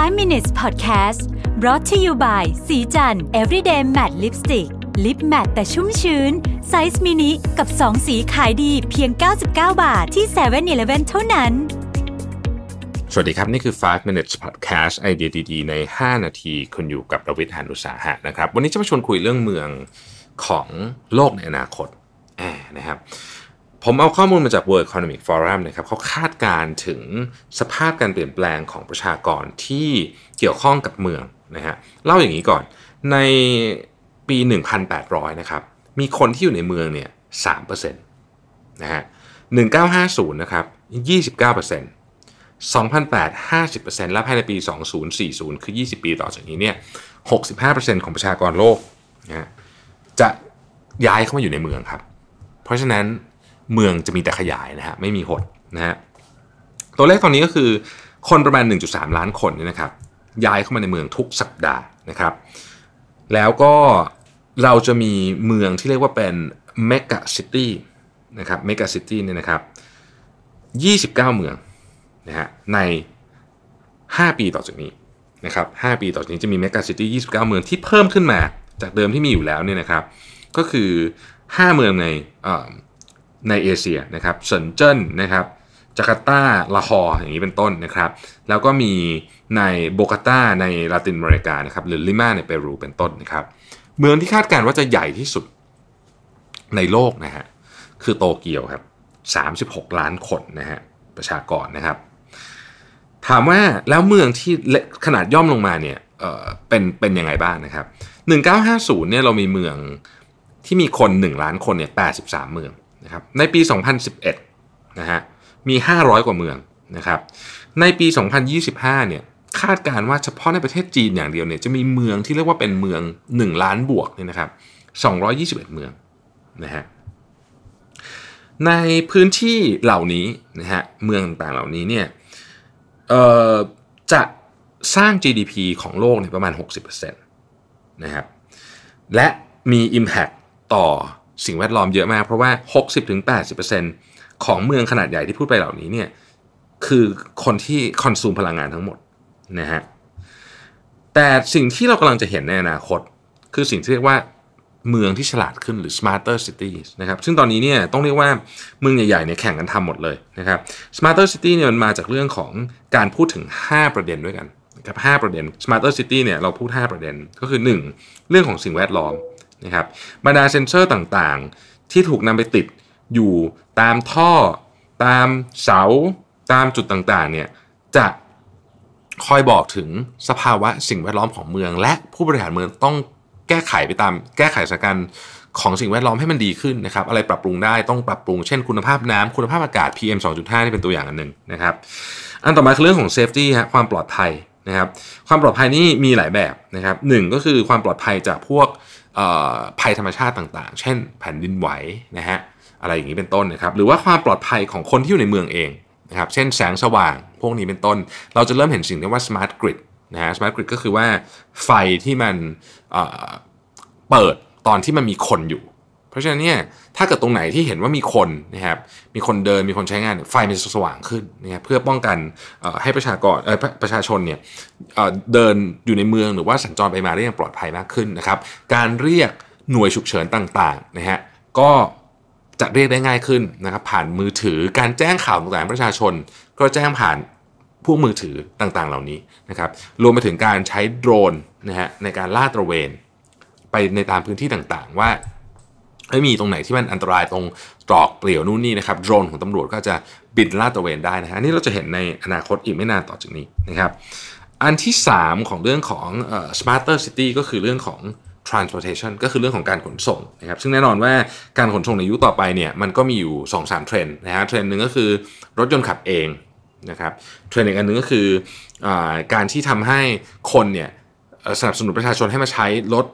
5 minutes podcast brought to you by ศรีจันทร์ everyday matte lipstick lip matte แต่ชุ่มชื้น ไซส์มินิกับ 2 สีขายดีเพียง 99 บาทที่7 e เ e ่ e อเท่านั้น สวัสดีครับ นี่คือ 5 minutes podcast ไอเดียดีๆ ใน 5 นาทีคุณอยู่กับประวิทยานุสาหะนะครับ วันนี้จะมาชวนคุยเรื่องเมืองของโลกในอนาคตนะครับ ผมเอาข้อมูลมาจาก World Economic Forum นะครับเขาคาดการณ์ถึงสภาพการเปลี่ยนแปลงของประชากรที่เกี่ยวข้องกับเมืองนะฮะเล่าอย่างนี้ก่อนในปี 1,800 นะครับ มีคนที่อยู่ในเมืองเนี่ย3%นะฮะ1950 นะครับ 29% 2008 50%และภายในปี 2040 คือ 20 ปีต่อจากนี้เนี่ย 65%ของประชากรโลกนะจะย้ายเข้ามาอยู่ในเมืองครับ เพราะฉะนั้น เมืองจะมีแต่ขยายนะฮะไม่มีหดนะฮะตัวเลขตอนนี้ก็คือคนประมาณ 1.3 ล้านคนนี่นะครับย้ายเข้ามาในเมืองทุกสัปดาห์นะครับ แล้วก็เราจะมีเมืองที่เรียกว่าเป็น megacity นะครับ megacity เนี่ยนะครับ29 เมืองนะฮะใน 5 ปีต่อจากนี้นะครับ5ปีต่อจากนี้จะมี megacity 29 เมืองที่เพิ่มขึ้นมาจากเดิมที่มีอยู่แล้วเนี่ยนะครับ ก็คือ 5 เมืองใน ในเอเชียนะครับเซินเจิ้นนะครับจาการ์ตาลาฮอร์อย่างนี้เป็นต้นนะครับ แล้วก็มีในโบโกตาในลาตินอเมริกานะครับหรือลิมาในเปรูเป็นต้นนะครับ เมืองที่คาดการณ์ว่าจะใหญ่ที่สุดในโลกนะฮะคือโตเกียวครับ 36 ล้านคนนะฮะประชากรนะครับ ถามว่าแล้วเมืองที่ขนาดย่อมลงมาเนี่ยเออเป็นเป็นยังไงบ้างนะครับ 1950เนี่ยเรามีเมืองที่มีคน 1 ล้านคนเนี่ย83 เมือง นะครับในปี 2011นะฮะมี 500 กว่าเมืองนะครับในปี 2025เนี่ยคาดการว่าเฉพาะในประเทศจีนอย่างเดียวเนี่ยจะมีเมืองที่เรียกว่าเป็นเมือง 1 ล้านบวกเนี่ยนะครับ221 เมืองนะฮะในพื้นที่เหล่านี้นะฮะเมืองต่างเหล่านี้เนี่ยจะสร้าง GDP ของโลกเนี่ยประมาณ 60%นะครับและมี Impact ต่อ สิ่งแวดล้อมเยอะมาก เพราะว่า 60-80%ของเมืองขนาดใหญ่ที่พูดไปเหล่านี้เนี่ยคือคนที่คอนซูมพลังงานทั้งหมดนะฮะแต่สิ่งที่เรากำลังจะเห็นในอนาคต คือสิ่งที่เรียกว่าเมืองที่ฉลาดขึ้นหรือ smarter cities นะครับ ซึ่งตอนนี้เนี่ยต้องเรียกว่าเมืองใหญ่ๆเนี่ยแข่งกันทำหมดเลยนะครับ smarter city เนี่ยมันมาจากเรื่องของการพูดถึง 5 ประเด็นด้วยกันนะครับ 5 ประเด็น smarter city เนี่ยเราพูด 5 ประเด็นก็คือ 1 เรื่องของสิ่งแวดล้อม นะครับบรรดาเซนเซอร์ต่างๆ ที่ถูกนำไปติดอยู่ตามท่อ ตามเสา ตามจุดต่างๆเนี่ยจะคอยบอกถึงสภาวะสิ่งแวดล้อมของเมือง และผู้บริหารเมืองต้องแก้ไขไปตาม แก้ไขสถานการณ์ของสิ่งแวดล้อมให้มันดีขึ้นนะครับ อะไรปรับปรุงได้ต้องปรับปรุง เช่นคุณภาพน้ำคุณภาพอากาศ PM 2.5 นี่เป็นตัวอย่างอันหนึ่งนะครับ อันต่อมาคือเรื่องของ safety ฮะความปลอดภัยนะครับ ความปลอดภัยนี่มีหลายแบบนะครับหนึ่งก็คือความปลอดภัยจากพวก ภัยธรรมชาติต่างๆ เช่นแผ่นดินไหวนะฮะอะไรอย่างนี้เป็นต้นนะครับหรือว่าความปลอดภัยของคนที่อยู่ในเมืองเองนะครับเช่นแสงสว่างพวกนี้เป็นต้น เราจะเริ่มเห็นสิ่งที่ว่า smart grid นะฮะ smart grid ก็คือว่าไฟที่มันเปิดตอนที่มันมีคนอยู่ เพราะฉะนั้นเนี่ยถ้าเกิดตรงไหนที่เห็นว่ามีคนนะครับมีคนเดินมีคนใช้งานไฟมันจะสว่างขึ้นนะครับเพื่อป้องกันให้ประชากรประชาชนเนี่ยเดินอยู่ในเมืองหรือว่าสัญจรไปมาได้อย่างปลอดภัยมากขึ้นนะครับ การเรียกหน่วยฉุกเฉินต่างๆนะฮะก็จะเรียกได้ง่ายขึ้นนะครับผ่านมือถือการแจ้งข่าวต่างๆประชาชน ก็แจ้งผ่านพวกมือถือต่างๆ เหล่านี้นะครับรวมไปถึงการใช้โดรนนะฮะในการล่าตระเวน ไปในตามพื้นที่ต่างๆ ว่า ไม่มีตรงไหนที่มันอันตรายตรงตรอกเปลี่ยวนู่นนี่นะครับโดรนของตำรวจก็จะบินลาดตระเวนได้นะฮะนี่เราจะเห็นในอนาคตอีกไม่นานต่อจากนี้นะครับอันที่ 3 ของเรื่องของ smarter city ก็คือเรื่องของ transportation ก็คือเรื่องของการขนส่งนะครับซึ่งแน่นอนว่าการขนส่งในยุคต่อไปเนี่ยมันก็มีอยู่ 2-3 เทรนด์นะฮะเทรนด์หนึ่งก็คือรถยนต์ขับเองนะครับเทรนด์อีกอันนึงก็คืออการที่ทำให้คนเนี่ยสนับสนุนประชาชนให้มาใช้รถ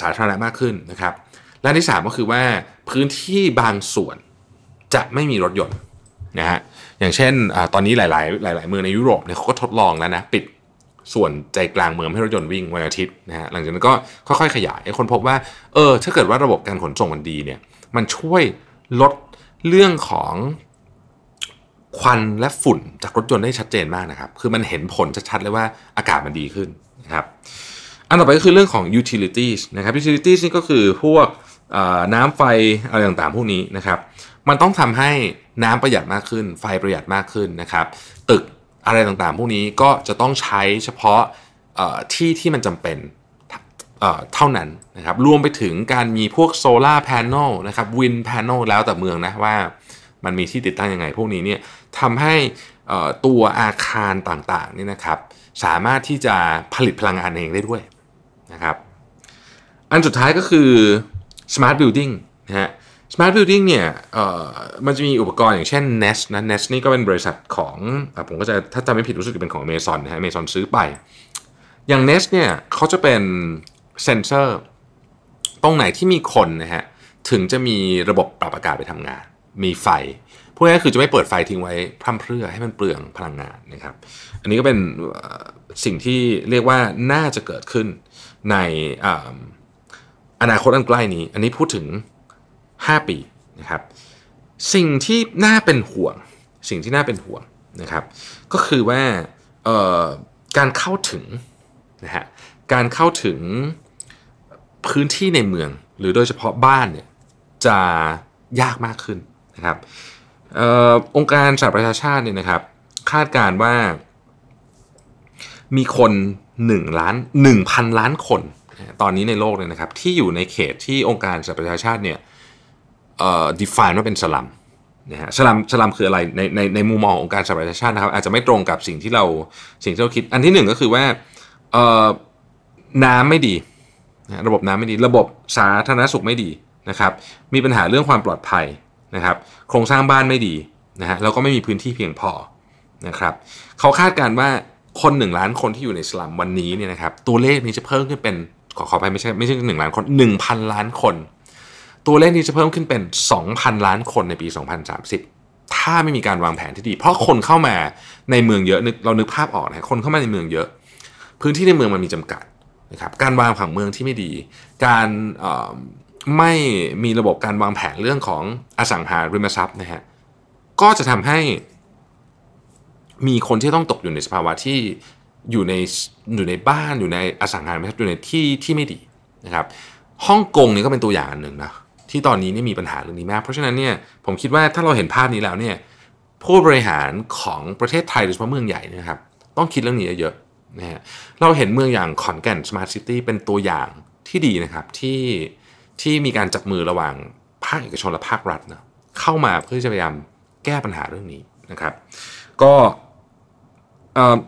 สาธารณะมากขึ้นนะครับ และที่ 3 ก็คือว่าพื้นที่บางส่วนจะไม่มีรถยนต์นะฮะอย่างเช่นอตอนนี้หลาย ๆ หลาย ๆ เมืองในยุโรปเนี่ยเขาก็ทดลองแล้วนะปิดส่วนใจกลางเมืองให้รถยนต์วิ่งวันอาทิตย์นะฮะหลังจากนั้นก็ค่อย ๆ ขยายไอ้คนพบว่าเออถ้าเกิดว่าระบบการขนส่งมันดีเนี่ยมันช่วยลดเรื่องของควันและฝุ่นจากรถยนต์ได้ชัดเจนมากนะครับ คือมันเห็นผลชัดๆเลยว่าอากาศมันดีขึ้นนะครับ อันต่อไปก็คือเรื่องของ utilities นะครับ utilities นี่ก็คือพวก น้ำไฟอะไรต่างๆ พวกนี้นะครับ มันต้องทำให้น้ำประหยัดมากขึ้น ไฟประหยัดมากขึ้นนะครับ ตึกอะไรต่างๆ พวกนี้ก็จะต้องใช้เฉพาะที่ที่มันจำเป็นเท่านั้นนะครับ รวมไปถึงการมีพวกโซลาร์แผงนะครับวินแผงแล้วแต่เมืองนะว่ามันมีที่ติดตั้งยังไง พวกนี้เนี่ยทำให้ตัวอาคารต่างๆนี่นะครับ สามารถที่จะผลิตพลังงานเองได้ด้วยนะครับ อันสุดท้ายก็คือ smart building นะฮะ smart building เนี่ยมันจะมีอุปกรณ์อย่างเช่น Nest นะ Nest นี่ก็เป็นบริษัทของผมก็จะถ้าจำไม่ผิดรู้สึกจะเป็นของ Amazon นะฮะ Amazon ซื้อไป อย่าง Nest เนี่ยเขาจะเป็นเซนเซอร์ตรงไหนที่มีคนนะฮะถึงจะมีระบบปรับอากาศไปทำงาน มีไฟพวกนี้คือจะไม่เปิดไฟทิ้งไว้พร่ำเพรื่อให้มันเปลืองพลังงานนะครับ อันนี้ก็เป็นสิ่งที่เรียกว่าน่าจะเกิดขึ้นใน อนาคตอันใกล้นี้ อันนี้พูดถึง 5 ปีนะครับ สิ่งที่น่าเป็นห่วง สิ่งที่น่าเป็นห่วงนะครับ ก็คือว่าการเข้าถึงนะฮะการเข้าถึงพื้นที่ในเมือง หรือโดยเฉพาะบ้านเนี่ยจะยากมากขึ้นนะครับออองค์การสหประชาชาติเนี่ยนะครับ คาดการว่ามีคน 1 ล้าน 1,000 ล้านคน ตอนนี้ในโลกเลยนะครับที่อยู่ในเขตที่องค์การสหประชาชาติเนี่ยเอ่อ define ว่าเป็นสลัมนะฮะสลัมสลัมคืออะไรในในในมุมมองขององค์การสหประชาชาตินะครับอาจจะไม่ตรงกับสิ่งที่เราสิ่งที่เราคิด อันที่หนึ่งก็คือว่าเอ่อน้ำไม่ดีระบบน้ำไม่ดี ระบบสาธารณสุขไม่ดีนะครับ มีปัญหาเรื่องความปลอดภัยนะครับ โครงสร้างบ้านไม่ดีนะฮะแล้วก็ไม่มีพื้นที่เพียงพอนะครับ เขาคาดการณ์ว่าคนหนึ่งล้านคนที่อยู่ในสลัมวันนี้เนี่ยนะครับ ตัวเลขนี้จะเพิ่มขึ้นเป็น ขอขอไปไม่ใช่ไม่ใช่หนึ่งล้านคนหนึ่งพันล้านคน ตัวเลขนี้จะเพิ่มขึ้นเป็นสองพันล้านคนในปี 2030 ถ้าไม่มีการวางแผนที่ดี เพราะคนเข้ามาในเมืองเยอะนึกเรานึกภาพออกนะคนเข้ามาในเมืองเยอะ พื้นที่ในเมืองมันมีจำกัดนะครับการวางผังเมืองที่ไม่ดี การไม่มีระบบการวางแผนเรื่องของอสังหาริมทรัพย์นะฮะก็จะทำให้มีคนที่ต้องตกอยู่ในสภาวะที่ อยู่ในอยู่ในบ้านอยู่ในอสังหาริมทรัพย์อยู่ในที่ที่ไม่ดีนะครับฮ่องกงนี่ก็เป็นตัวอย่างหนึ่งนะที่ตอนนี้นี่มีปัญหาเรื่องนี้มาก เพราะฉะนั้นเนี่ยผมคิดว่าถ้าเราเห็นภาพนี้แล้วเนี่ยผู้บริหารของประเทศไทยโดยเฉพาะเมืองใหญ่นะครับต้องคิดเรื่องนี้เยอะนะฮะเราเห็นเมืองอย่างขอนแก่นสมาร์ทซิตี้เป็นตัวอย่างที่ดีนะครับที่ที่มีการจับมือระหว่างภาคเอกชนและภาครัฐนะเข้ามาเพื่อจะพยายามแก้ปัญหาเรื่องนี้นะครับ ก็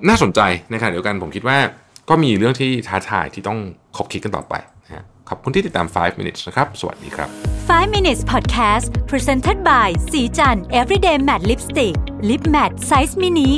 น่าสนใจนะครับเดียวกันผมคิดว่าก็มีเรื่องที่ท้าทายที่ต้องคบคิดกันต่อไปนะขอบคุณที่ติดตาม 5 minutes นะครับ สวัสดีครับ 5 minutes podcast presented by สีจัน everyday matte lipstick lip matte size mini